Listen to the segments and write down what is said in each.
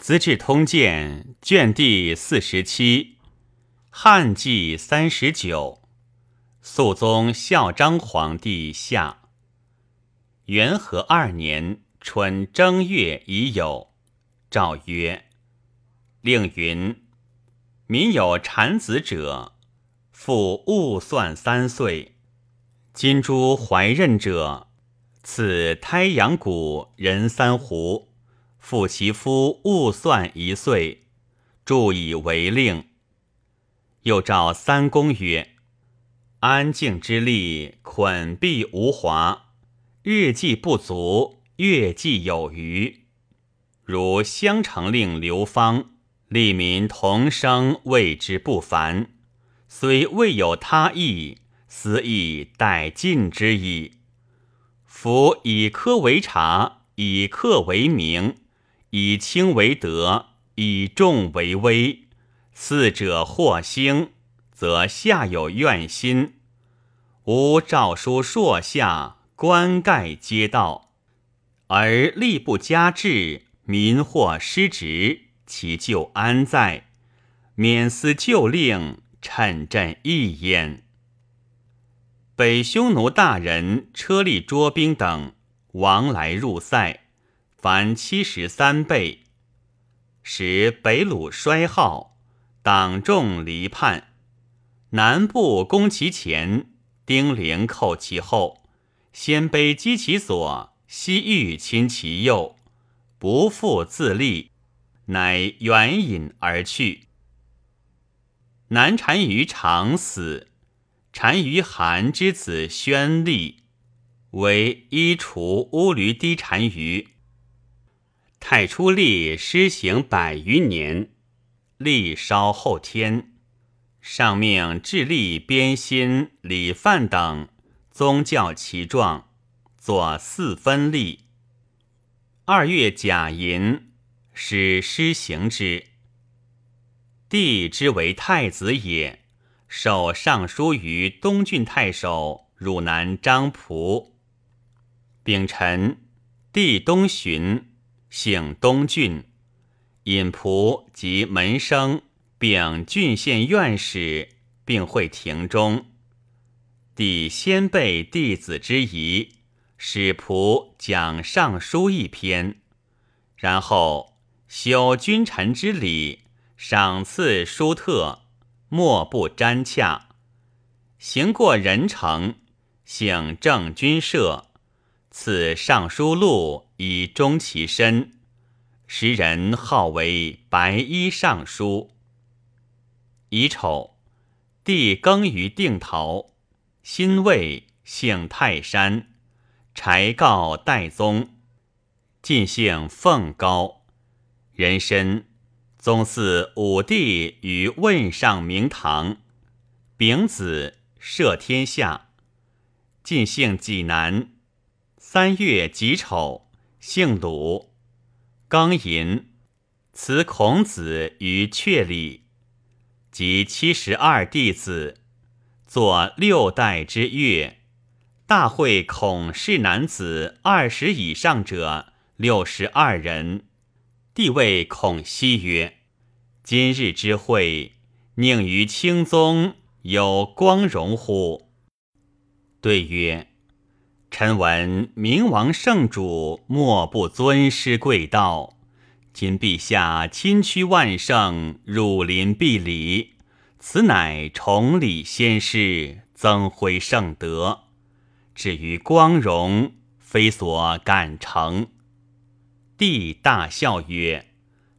资治通鉴》卷第四十七，汉纪三十九，肃宗孝章皇帝下。元和二年春正月已有。诏曰：“令云，民有产子者，复勿算三岁；金珠怀孕者，赐胎阳谷人三斛。”复其夫勿算一岁，注以为令。又召三公曰：“安静之力，捆必无华；日计不足，月计有余。如襄城令刘芳，利民同生，谓之不凡。虽未有他意，斯亦待尽之矣。夫以科为察，以客为名。”以轻为德，以重为威。四者或兴，则下有怨心。吾诏书硕下，官盖皆到，而吏不加治，民或失职，其咎安在？免思旧令，趁朕意焉。北匈奴大人车利捉兵等，往来入塞。凡七十三倍，使北虏衰耗，党众离叛。南部攻其前，丁零寇其后，鲜卑击其左，西域侵其右，不复自立，乃远引而去。南单于长死，单于韩之子宣立，为衣除乌驴低单于。太初历施行百余年，历稍后天，上命致力编新礼范等宗教其状，作四分历。二月甲寅，使施行之。帝之为太子也，受尚书于东郡太守汝南张仆。丙辰，帝东巡。姓东郡，尹仆及门生，并郡县院使，并会庭中。帝先辈弟子之仪，使仆讲尚书一篇，然后修君臣之礼，赏赐书特，莫不瞻洽。行过人城，省正君舍。赐尚书录以终其身，时人号为白衣尚书。乙丑，帝耕于定陶，辛未，姓泰山，柴告代宗，晋姓凤高，人参，宗祀武帝于问上明堂，丙子，赦天下，晋姓济南。三月己丑，姓鲁，庚寅，辞孔子于阙里，及七十二弟子，作六代之乐。大会孔氏男子二十以上者六十二人。帝谓孔熙曰：“今日之会，宁于清宗有光荣乎？”对曰。臣闻明王圣主莫不尊师贵道，今陛下亲驱万圣，入临必礼，此乃崇礼先师，增辉圣德。至于光荣，非所敢成。帝大笑曰：“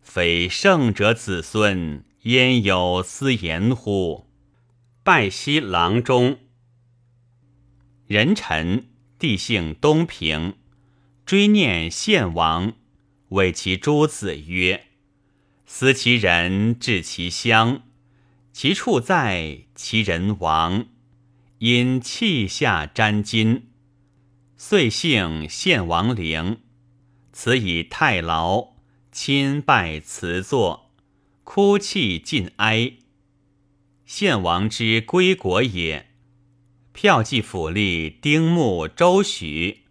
非圣者子孙，焉有斯言乎？”拜西郎中，人臣。帝姓东平，追念献王，谓其诸子曰：“思其人，治其乡，其处在，其人亡，因气下沾巾，遂姓献王陵。此以太牢，亲拜辞作，哭泣尽哀。献王之归国也。”票记府吏丁木、周许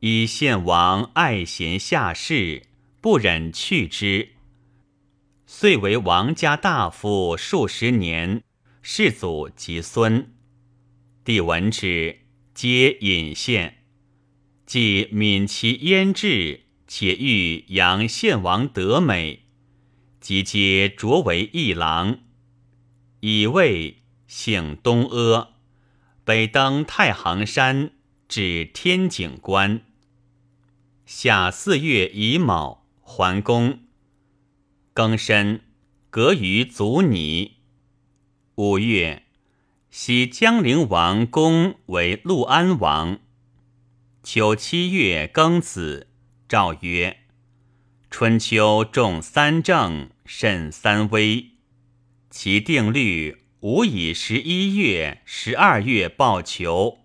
以献王爱贤下士，不忍去之，遂为王家大夫数十年，世祖及孙。帝闻之，皆引献，既悯其焉志，且欲扬献王德美，即皆擢为议郎。以位姓东阿，北登太行山，至天井关。夏四月乙卯，还宫。庚申，革于祖拟。五月，袭江陵王公为陆安王。秋七月庚子，诏曰：春秋重三正，慎三危。其定律吾以十一月、十二月报求，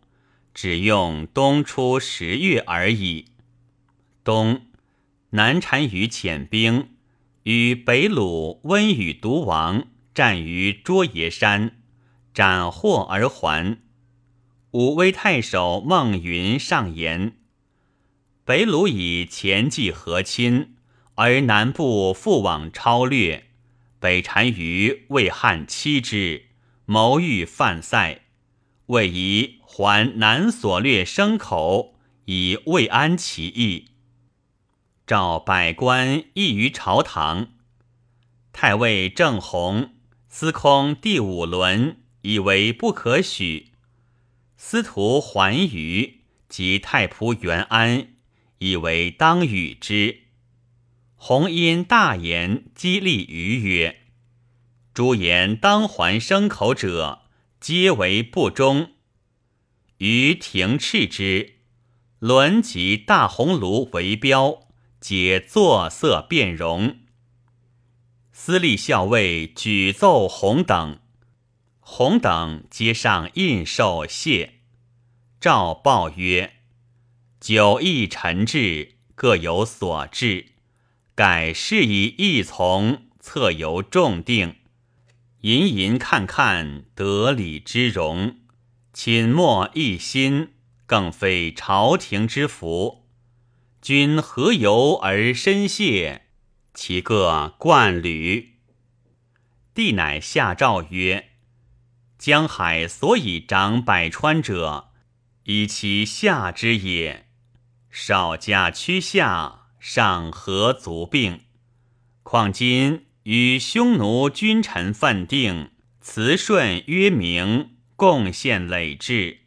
只用冬初十月而已。冬，南单于遣兵，与北虏温与独王战于卓爷山，斩获而还。武威太守孟云上言：北虏以前继和亲，而南部复往超略。北单于为汉欺之，谋欲犯塞，为宜还南所掠牲口，以慰安其意。召百官议于朝堂。太尉郑弘、司空第五轮以为不可许。司徒桓瑜及太仆元安以为当与之。弘因大言激励于曰：“诸言当还牲口者，皆为不忠。”于廷斥之，轮及大红炉为标，皆作色变容。司隶校尉举奏弘等，弘等皆上印绶谢。诏报曰：“九义臣制各有所至。”改事以义从，策由众定。吟吟看看，得理之容；寝默一心，更非朝廷之福。君何由而深谢？其各冠履。帝乃下诏曰：“江海所以长百川者，以其下之也。少加屈下。”上何足病？况今与匈奴君臣犯定，辞顺约明，贡献累至，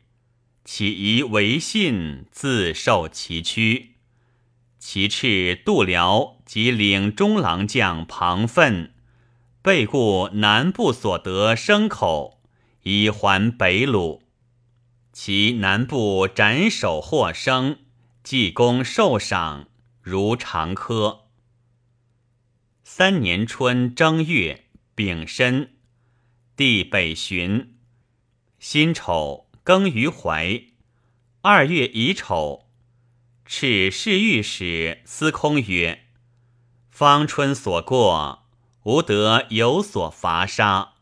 岂宜违信，自受其屈？其斥度辽及领中郎将庞奋，备故南部所得牲口，以还北虏。其南部斩首获生，济功受赏。如常科。三年春正月丙申，帝北巡。辛丑庚于怀。二月乙丑，敕侍御史司空曰：“方春所过，吾得有所伐杀。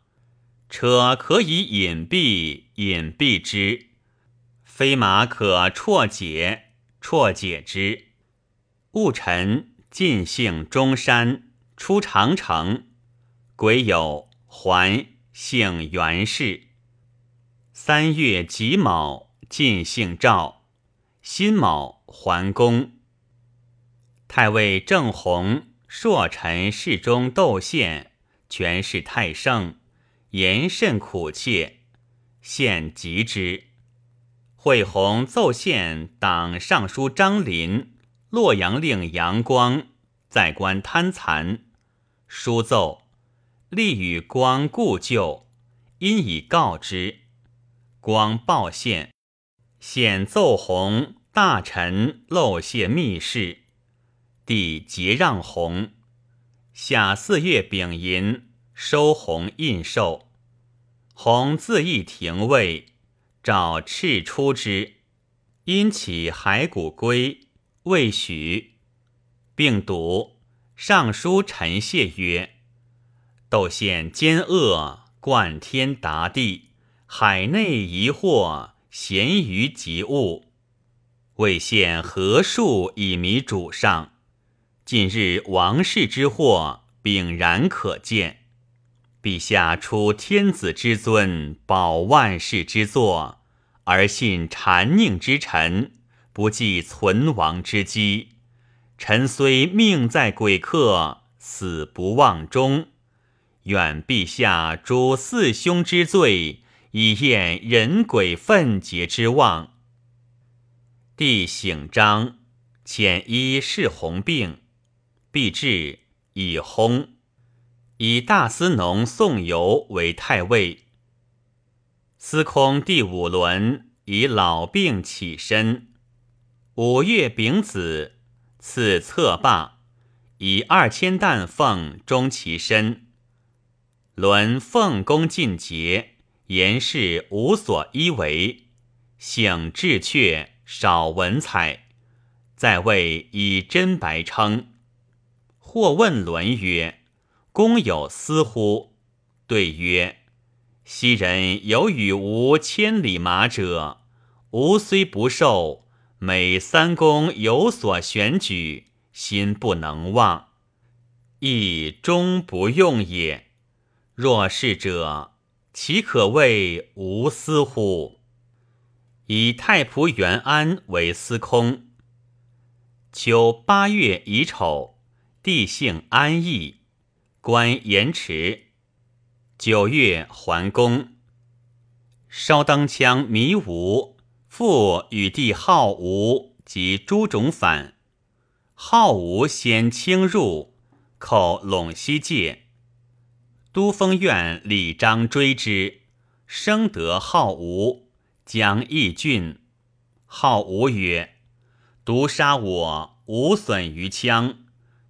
车可以隐蔽，隐蔽之；飞马可绰解，绰解之。”戊辰，晋姓中山，出长城。癸酉，还姓袁氏。三月己卯，晋姓赵。辛卯，还公。太尉郑弘、朔臣侍中窦宪，权势太盛，言甚苦切。献疾之。惠弘奏献党尚书张林。洛阳令杨光在官贪残，书奏，立与光故旧，因以告之。光报献，显奏弘大臣漏泄密事，帝即让弘。夏四月丙寅，收弘印绶。弘自议廷尉，召敕出之，因起骸骨归。未许，并读尚书陈谢曰：“窦宪奸恶，贯天达地，海内疑惑，咸于及物。未献何数以迷主上？近日王室之祸，炳然可见。陛下出天子之尊，保万世之作，而信谗佞之臣，不计存亡之机。臣虽命在鬼客，死不忘忠。愿陛下诛四兄之罪，以验人鬼愤结之望。帝醒章，遣医侍弘病，必至，以薨。以大司农宋游为太尉。司空第五轮以老病起身，五月丙子，赐策罢，以二千担俸终其身。伦奉公尽节，言事无所依为，性志却，少文采，在位以真白称。或问伦曰。公有私乎？对曰：昔人有与吾千里马者，吾虽不受，每三公有所选举，心不能忘，亦终不用也。若是者，岂可谓无私乎？以太仆元安为司空。秋八月乙丑，地姓安邑。官延迟，九月还宫。烧当枪迷吴，父与弟好吴及诸种反。好吴先轻入，寇陇西界。都封院李章追之，生得好吴，将义郡。好吴曰：“独杀我，无损于羌，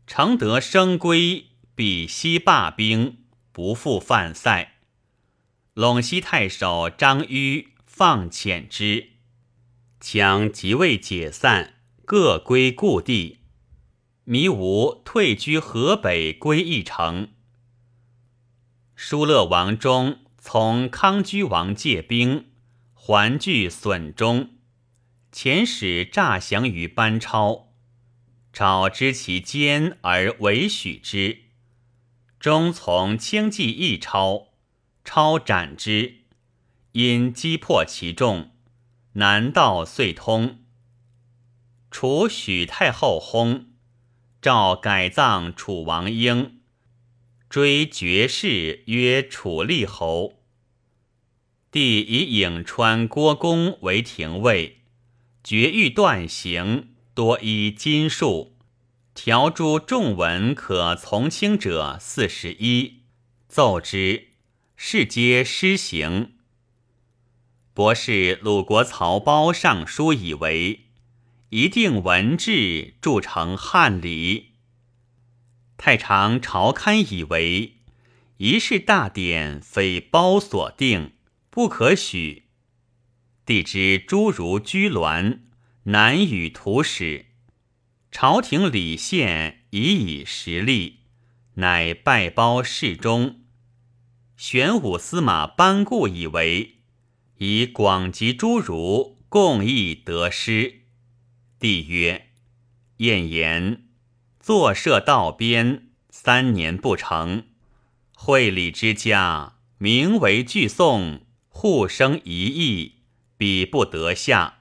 承得生归。”必西罢兵，不复犯塞。陇西太守张迂放遣之，羌即位解散，各归故地。弥吾退居河北，归义城。疏勒王忠从康居王借兵，还据损中，遣使诈降于班超，超知其奸而委许之。中从轻骑一超，超斩之，因击破其众，南道遂通。楚许太后薨，诏改葬楚王英，追爵士曰楚厉侯。帝以颍川郭公为廷尉，绝狱断刑，多依金术。条诸众文可从轻者四十一，奏之，是皆施行。博士鲁国曹褒上书以为，一定文志铸成汉礼。太常朝刊以为，一事大典非褒所定，不可许。帝之诸如居鸾，难与图使。朝廷礼献已以实力，乃拜褒侍中。玄武司马班固以为，以广集诸儒，共议得失。帝曰：“晏言坐设道边，三年不成。会礼之家，名为俱颂，互生一义，彼不得下。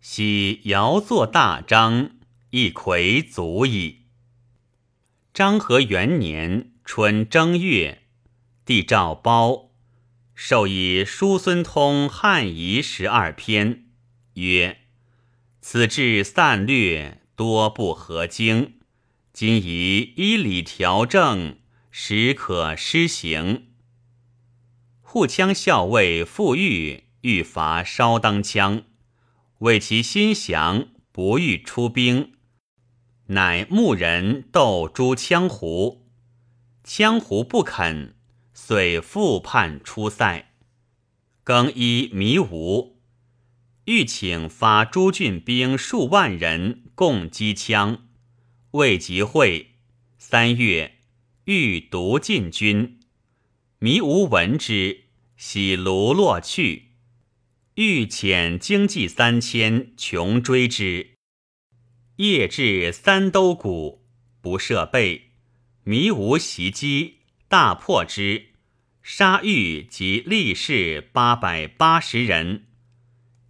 昔尧作大章。”一魁足矣。张和元年春正月，帝诏褒，授以叔孙通汉仪十二篇，曰：“此志散略，多不合经。今宜依礼调正，实可施行。”护羌校尉傅玉欲伐烧当羌，为其心降，不欲出兵。乃牧人斗诸羌胡，羌胡不肯，遂复叛出塞。更衣迷吴，欲请发诸郡兵数万人共击羌，未及会。三月，欲独进军，迷吴闻之，喜卢落去，欲遣精骑三千穷追之。夜至三兜谷，不设备，迷无袭击，大破之，杀狱及力士八百八十人。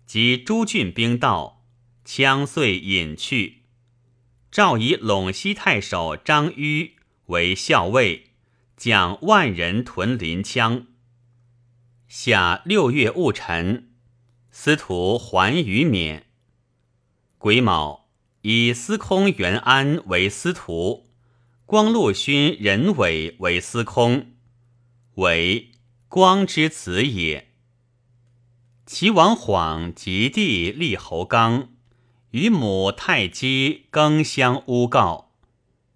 及诸郡兵到，枪遂引去。诏以陇西太守张迂为校尉，将万人屯临羌。夏六月戊辰，司徒还于免。癸卯，以司空元安为司徒，光禄勋任伟为司空。为光之子也。齐王晃及弟立侯刚。与母太姬更相诬告。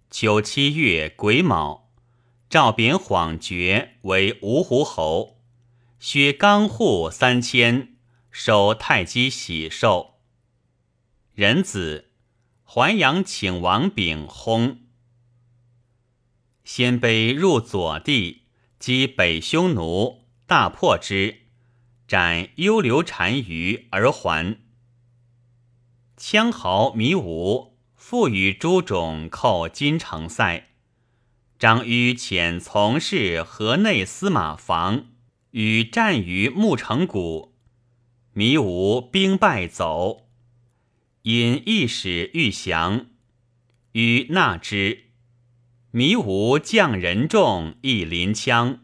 九七月癸卯，诏贬晃爵为芜湖侯，削刚户三千，收太姬喜寿。仁子淮阳请王炳薨。鲜卑入左地，击北匈奴，大破之，斩幽留单于而还。羌豪弥武复与诸种寇金城塞，张迂遣从事河内司马房，与战于木城谷，弥武兵败走，因一使欲降，与纳之。弥吾将人众亦临羌，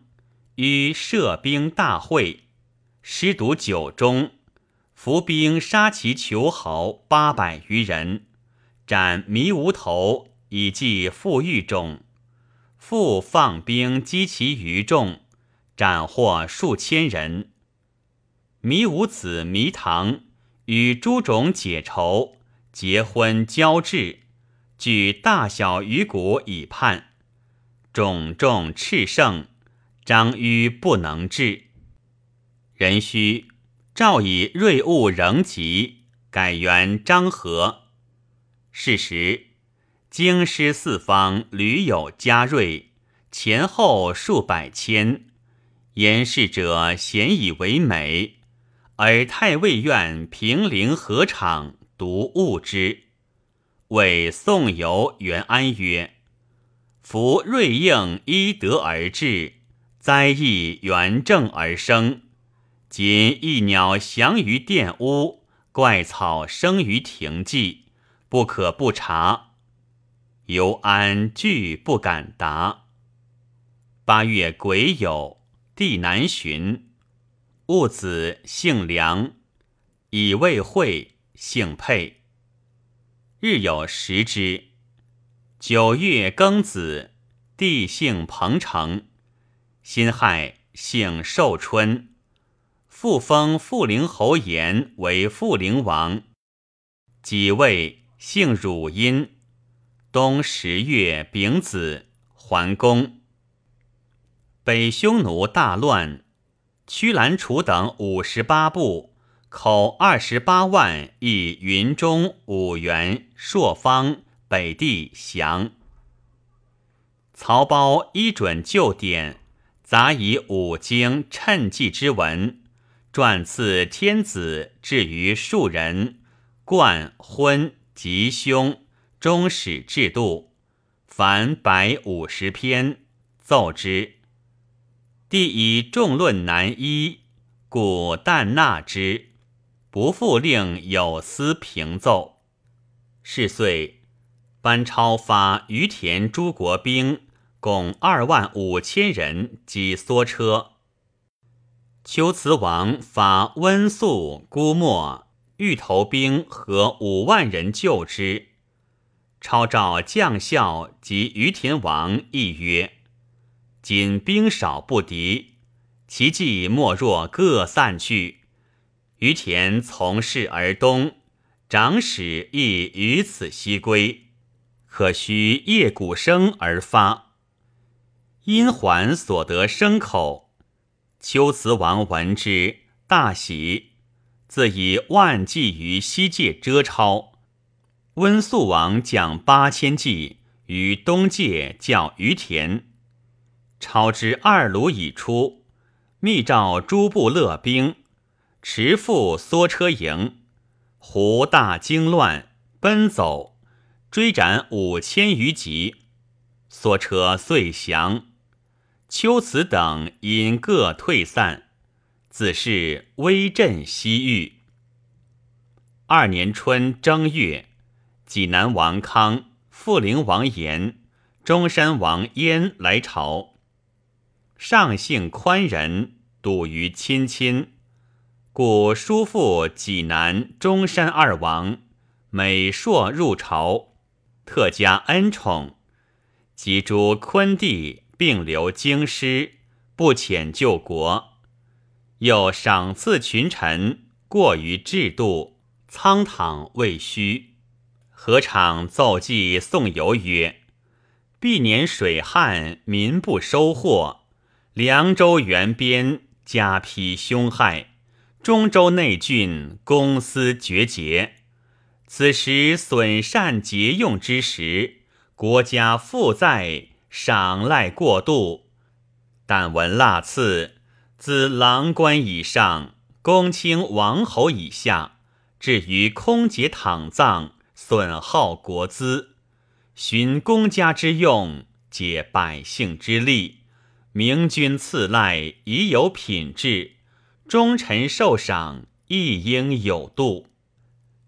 于设兵大会，师读九中。伏兵杀其囚豪八百余人，斩弥无头以祭傅玉种。复放兵击其余众，斩获数千人。弥无子弥唐与诸种解仇，结婚交至，举大小鱼骨以判。种种赤盛，张迂不能治。人须。诏以锐物仍急，改元张和。是时，京师四方屡有加锐，前后数百千。言事者咸以为美，而太尉院平陵河场独物之。谓宋游元安曰：“夫瑞应依德而至，灾异原正而生。”仅一鸟翔于殿屋，怪草生于庭际，不可不察。尤安惧不敢答。八月癸酉，帝南巡，戊子姓梁，以未会，姓沛。日有食之。九月庚子，帝姓彭城，辛亥，姓寿春。复封富陵侯延为富陵王，己未姓汝阴。冬十月丙子，桓公。北匈奴大乱，屈兰楚等五十八部，口二十八万，以云中、五原、朔方、北地降。曹胞依准旧典，杂以五经趁记之文。撰赐天子至于庶人，冠婚吉凶终始制度，凡百五十篇，奏之。帝以众论难一，故但纳之，不复令有司平奏。是岁，班超发于田诸国兵，共二万五千人及梭车。丘辞王发温宿、孤墨、欲投兵和五万人救之。超召将校及于田王议曰：“今兵少不敌，其计莫若各散去。于田从事而东，长史亦于此西归，可须夜鼓声而发。因还所得牲口。”丘辞王闻之，大喜，自以万计于西界遮超。温宿王将八千骑于东界叫于田，超之二鲁已出，密召诸部勒兵，持赴缩车营，胡大惊乱，奔走，追斩五千余级。缩车遂降。秋辞等因各退散，子是威震西域。二年春正月，济南王康、富陵王延、中山王焉来朝。上姓宽仁，笃于亲亲，故叔父济南、中山二王每朔入朝，特加恩宠，及诸昆弟。并留京师，不遣救国，又赏赐群臣，过于制度，苍堂未虚。何尝奏记宋游曰：“毕年水旱，民不收获；凉州援边，家披凶害；中州内郡，公私绝节。此时损善节用之时，国家负债。”赏赖过度，但闻腊赐，自郎官以上，公卿王侯以下，至于空劫躺葬，损耗国资，寻公家之用，解百姓之利。明君赐赖，已有品质；忠臣受赏，亦应有度。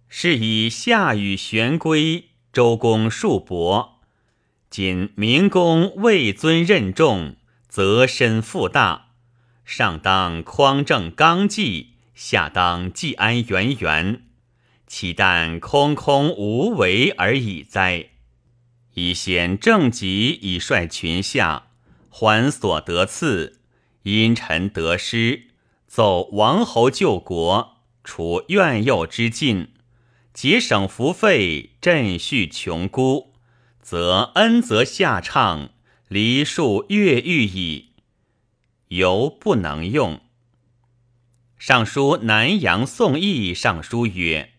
是以夏禹玄归，周公树伯。今明公位尊任重，则身负大，上当匡正纲纪，下当济安源源，岂但空空无为而已哉？以显正己以率群下，还所得赐，因臣得失，奏王侯救国，除怨诱之禁，节省服费，振恤穷孤。则恩泽下畅，梨树越狱矣。犹不能用。尚书南阳宋义上书曰：“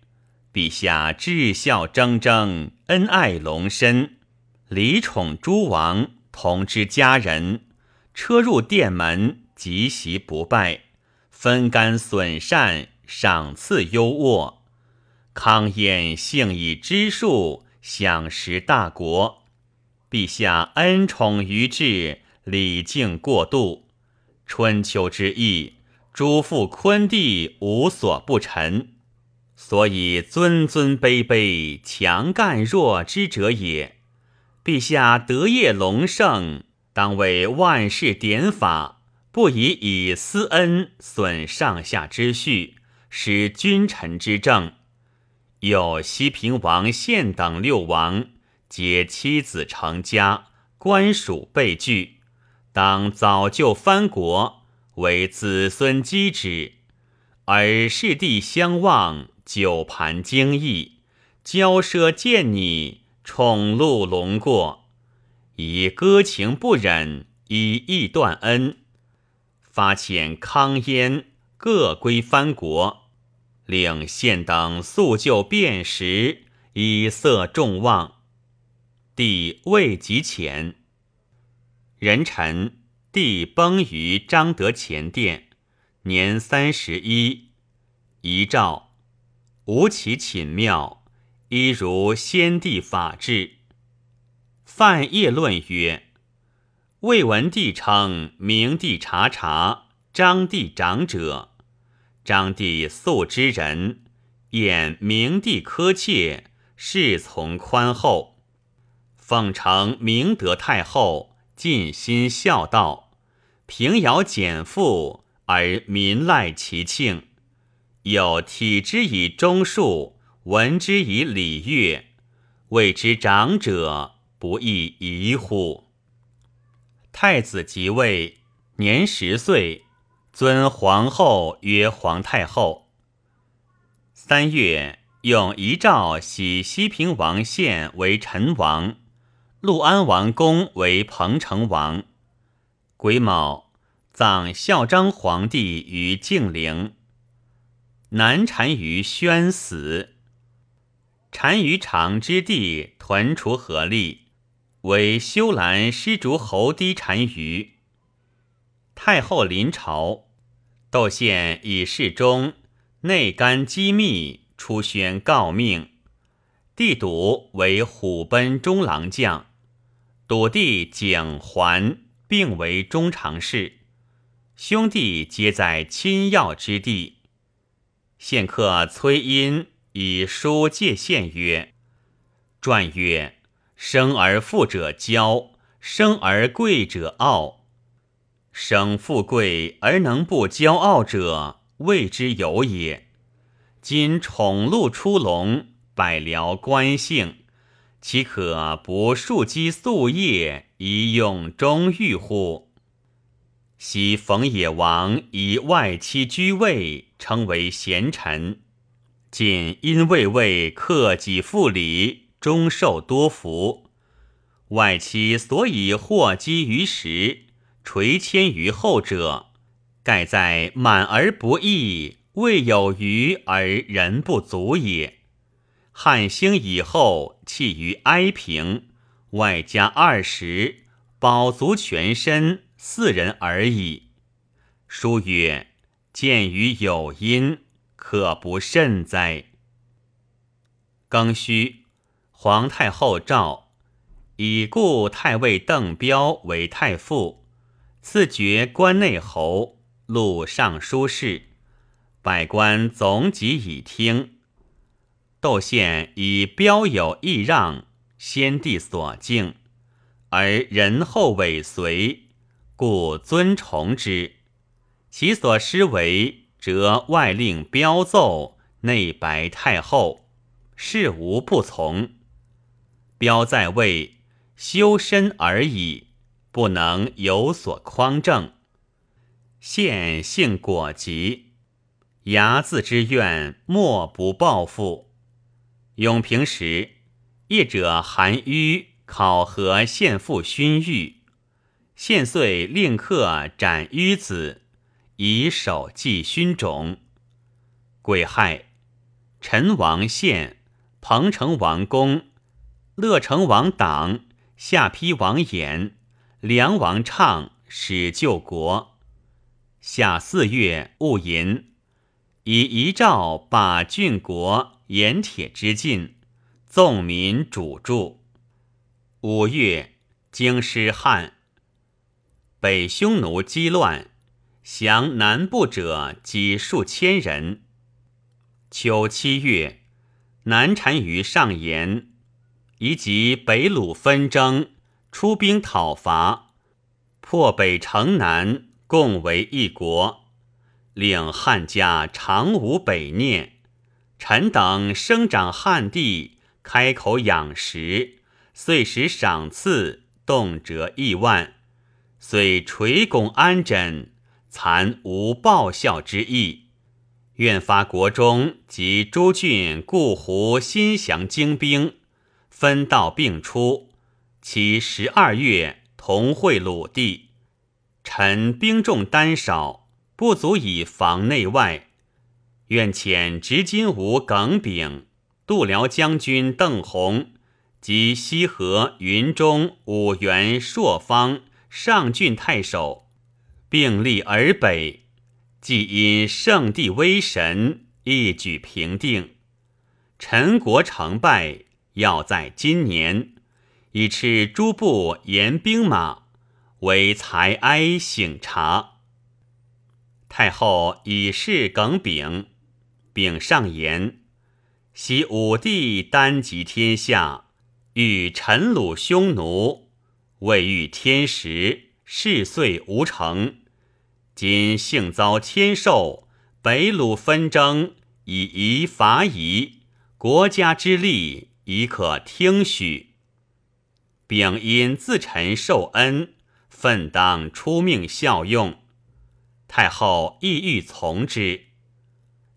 陛下至孝铮铮，恩爱隆深，礼宠诸王，同之家人。车入殿门，即席不拜，分甘损善，赏赐优渥。康燕幸以知数。”享食大国，陛下恩宠于至，礼敬过度。春秋之意，诸父昆弟无所不臣，所以尊尊卑卑，强干弱之者也。陛下德业隆盛，当为万世典法，不宜以私恩损上下之序，使君臣之政。有西平王献等六王，皆妻子成家，官属被拒，当早就藩国，为子孙积之。而世弟相望，久盘经义，骄奢见你，宠禄龙过，以歌情不忍，以义断恩，发遣康燕各归藩国。令县等速就便时，以色众望。帝未及前，人臣帝崩于张德前殿，年三十一。遗诏：无其寝庙，一如先帝法制。范晔论曰：魏文帝称明帝察察，张帝长者。张帝素之人，演明帝苛切，侍从宽厚，奉承明德太后，尽心孝道，平遥减负，而民赖其庆。有体之以忠恕，闻之以礼乐，谓之长者，不亦宜乎？太子即位，年十岁。尊皇后曰皇太后。三月，用遗诏徙西平王献为陈王，陆安王公为彭城王。癸卯，葬孝章皇帝于敬陵。南单于宣死。单于长之弟屯除合力，为修兰施竹侯低单于。太后临朝。窦宪以事中，内干机密，出宣告命。帝笃为虎贲中郎将。笃弟景桓并为中常侍，兄弟皆在亲要之地。献客崔殷以书借献曰：“传曰：生而富者骄，生而贵者傲。生富贵而能不骄傲者，谓之有也。今宠禄出笼，百僚官姓。”岂可不树基夙业以用忠裕乎？昔冯野王以外戚居位，称为贤臣；今因位位克己复礼，终受多福。外戚所以祸积于时，垂迁于后者，盖在满而不义，未有余而人不足也。汉兴以后，弃于哀平，外加二十，保足全身，四人而已。书曰：“见于有因，可不慎哉？”庚戌，皇太后诏，以故太尉邓彪为太傅，赐爵关内侯，录尚书事，百官总己以听。窦宪以标有义让，先帝所敬，而仁厚尾随，故尊崇之。其所施为，则外令标奏，内白太后，事无不从。标在位，修身而已，不能有所匡正。现性果急，睚眦之怨，莫不报复。永平时，业者韩愈考核献父勋玉，献遂令客斩於子，以手祭勋种。癸亥，陈王献、彭城王公、乐成王党、下邳王衍、梁王畅始救国。夏四月戊寅，以遗诏把郡国。盐铁之禁，纵民主著。五月，京师旱，北匈奴激乱，降南部者几数千人。秋七月，南单于上言，以及北虏纷争，出兵讨伐，破北城南，共为一国，令汉家常无北念。臣等生长汉地，开口养食，岁时赏赐，动辄亿万，虽垂拱安枕，残无报效之意。愿发国中及诸郡固胡新降精兵，分道并出，其十二月同会鲁地。臣兵众单少，不足以防内外。愿遣执金吾耿炳、度辽将军邓弘及西河、云中、五原、朔方上郡太守，并立而北。既因圣帝威神，一举平定。陈国成败，要在今年。以敕诸部严兵马，为才哀省察。太后以示耿炳。炳上言：昔武帝单极天下，欲臣虏匈奴，未遇天时，事遂无成。今幸遭天授，北虏纷争，以夷伐夷，国家之利已可听许。丙因自陈受恩，奋当出命效用，太后亦欲从之。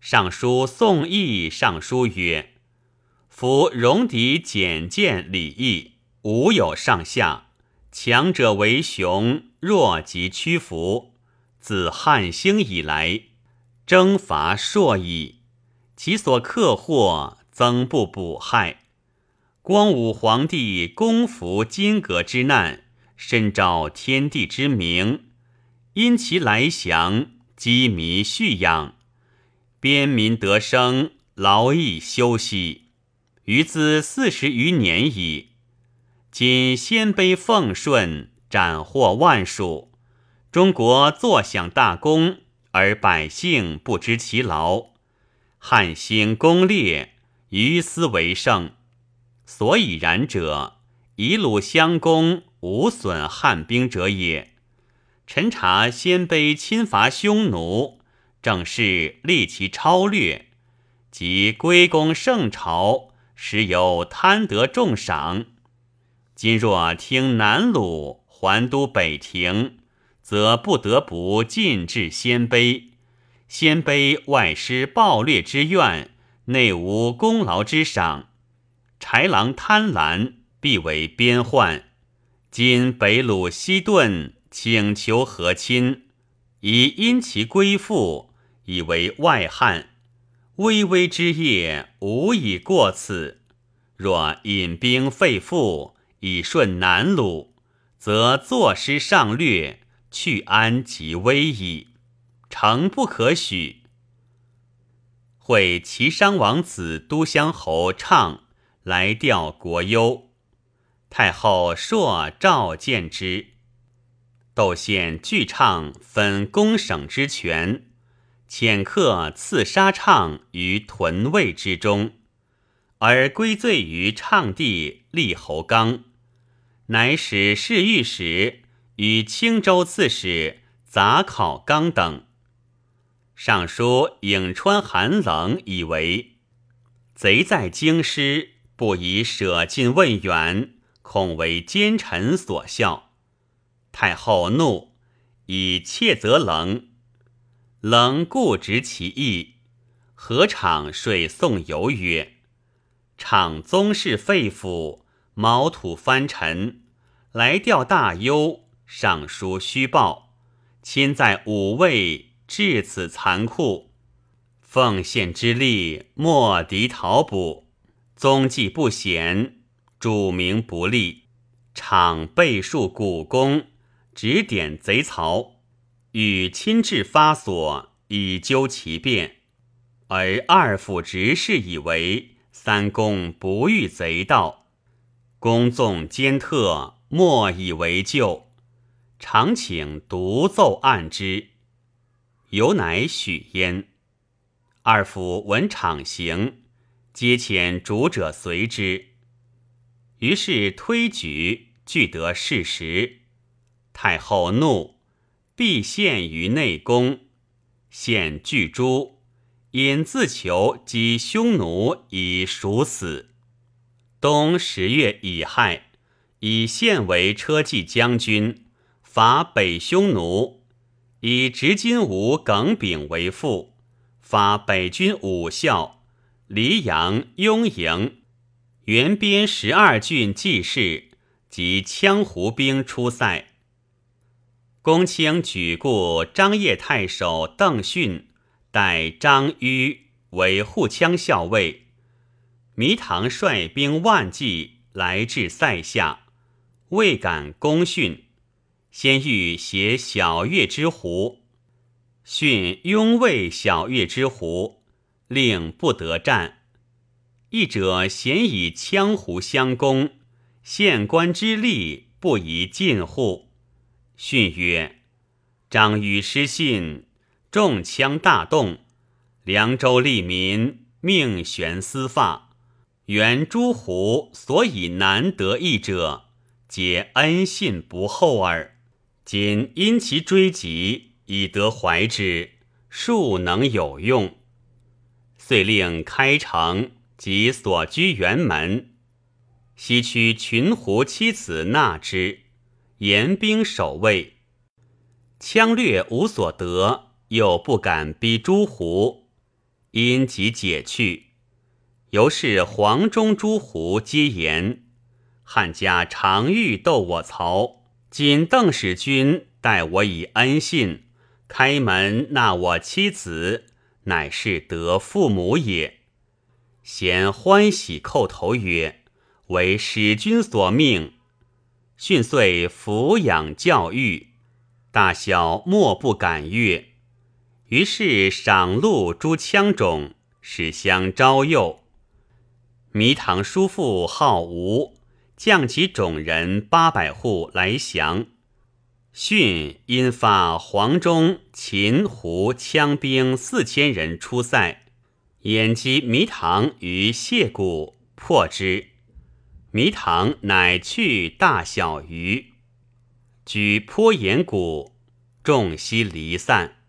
尚书宋义上书曰：“夫戎狄简见礼义，无有上下，强者为雄，弱即屈服。自汉兴以来，征伐硕矣，其所克祸，增不补害。光武皇帝攻服金阁之难，深昭天地之明，因其来降，积弥蓄养。”边民得生，劳役休息，余兹四十余年矣。今鲜卑奉顺，斩获万数，中国坐享大功，而百姓不知其劳。汉兴功烈，于斯为盛。所以然者，以鲁相攻，无损汉兵者也。臣察鲜卑侵伐匈奴，正是立其超略，即归功圣朝，时有贪得重赏。今若听南鲁还都北庭，则不得不进至鲜卑。鲜卑外失暴掠之怨，内无功劳之赏，豺狼贪婪，必为边患。今北鲁西顿请求和亲，以因其归附，以为外汉。巍巍之业，无以过此。若引兵废父。以顺南鲁，则坐师上略，去安即危矣，诚不可许。会齐商王子都乡侯畅来调国忧，太后朔召见之。窦宪拒唱分公省之权，遣客刺杀畅于屯卫之中，而归罪于畅弟立侯刚。乃使侍御史与青州刺史杂考纲等。尚书颍川韩冷以为贼在京师，不宜舍近问远，恐为奸臣所笑。太后怒，以窃责冷。冷固执其意，何场说宋游曰：“敞宗室废府，毛土藩臣。”来调大忧，尚书虚报，亲在五位，至此残酷，奉献之力莫敌讨捕，踪迹不显，主名不立，场背述古公，指点贼曹，欲亲至发所，以究其变，而二府执事以为三公不遇贼盗，公纵奸特。莫以为救，常请独奏案之，由乃许焉。二府闻场行，皆遣主者随之。于是推举，俱得事实。太后怒，必献于内宫，献巨诛，引自求击匈奴以赎死。冬十月乙亥。以献为车骑将军，伐北匈奴；以执金吾耿炳为副，伐北军武校，黎阳、雍营、原边十二郡记事及羌胡兵出塞。公卿举故张掖太守邓训代张於为护羌校尉。糜唐率兵万骑来至塞下。未敢攻训，先欲携小月之狐，训拥卫小月之狐，令不得战。一者咸以羌胡相攻，县官之力不宜近乎？训曰：“张羽失信，众羌大动，凉州利民命悬丝发，原诸胡所以难得义者。”皆恩信不厚耳，今因其追及，以得怀之，庶能有用。遂令开城及所居辕门，西驱群胡妻子纳之，严兵守卫。羌掠无所得，又不敢逼诸胡，因即解去。由是黄忠诸胡皆言。汉家常欲斗我曹，今邓使君待我以恩信，开门纳我妻子，乃是得父母也。贤欢喜叩头曰：“为使君所命。”训遂抚养教育，大小莫不敢悦。于是赏禄诸羌种，使相招诱。糜唐叔父好吴。将其种人八百户来降。训因发黄忠、秦、胡羌兵四千人出塞，掩击迷唐于谢谷，破之。迷唐乃去大小鱼，举坡岩谷，众悉离散。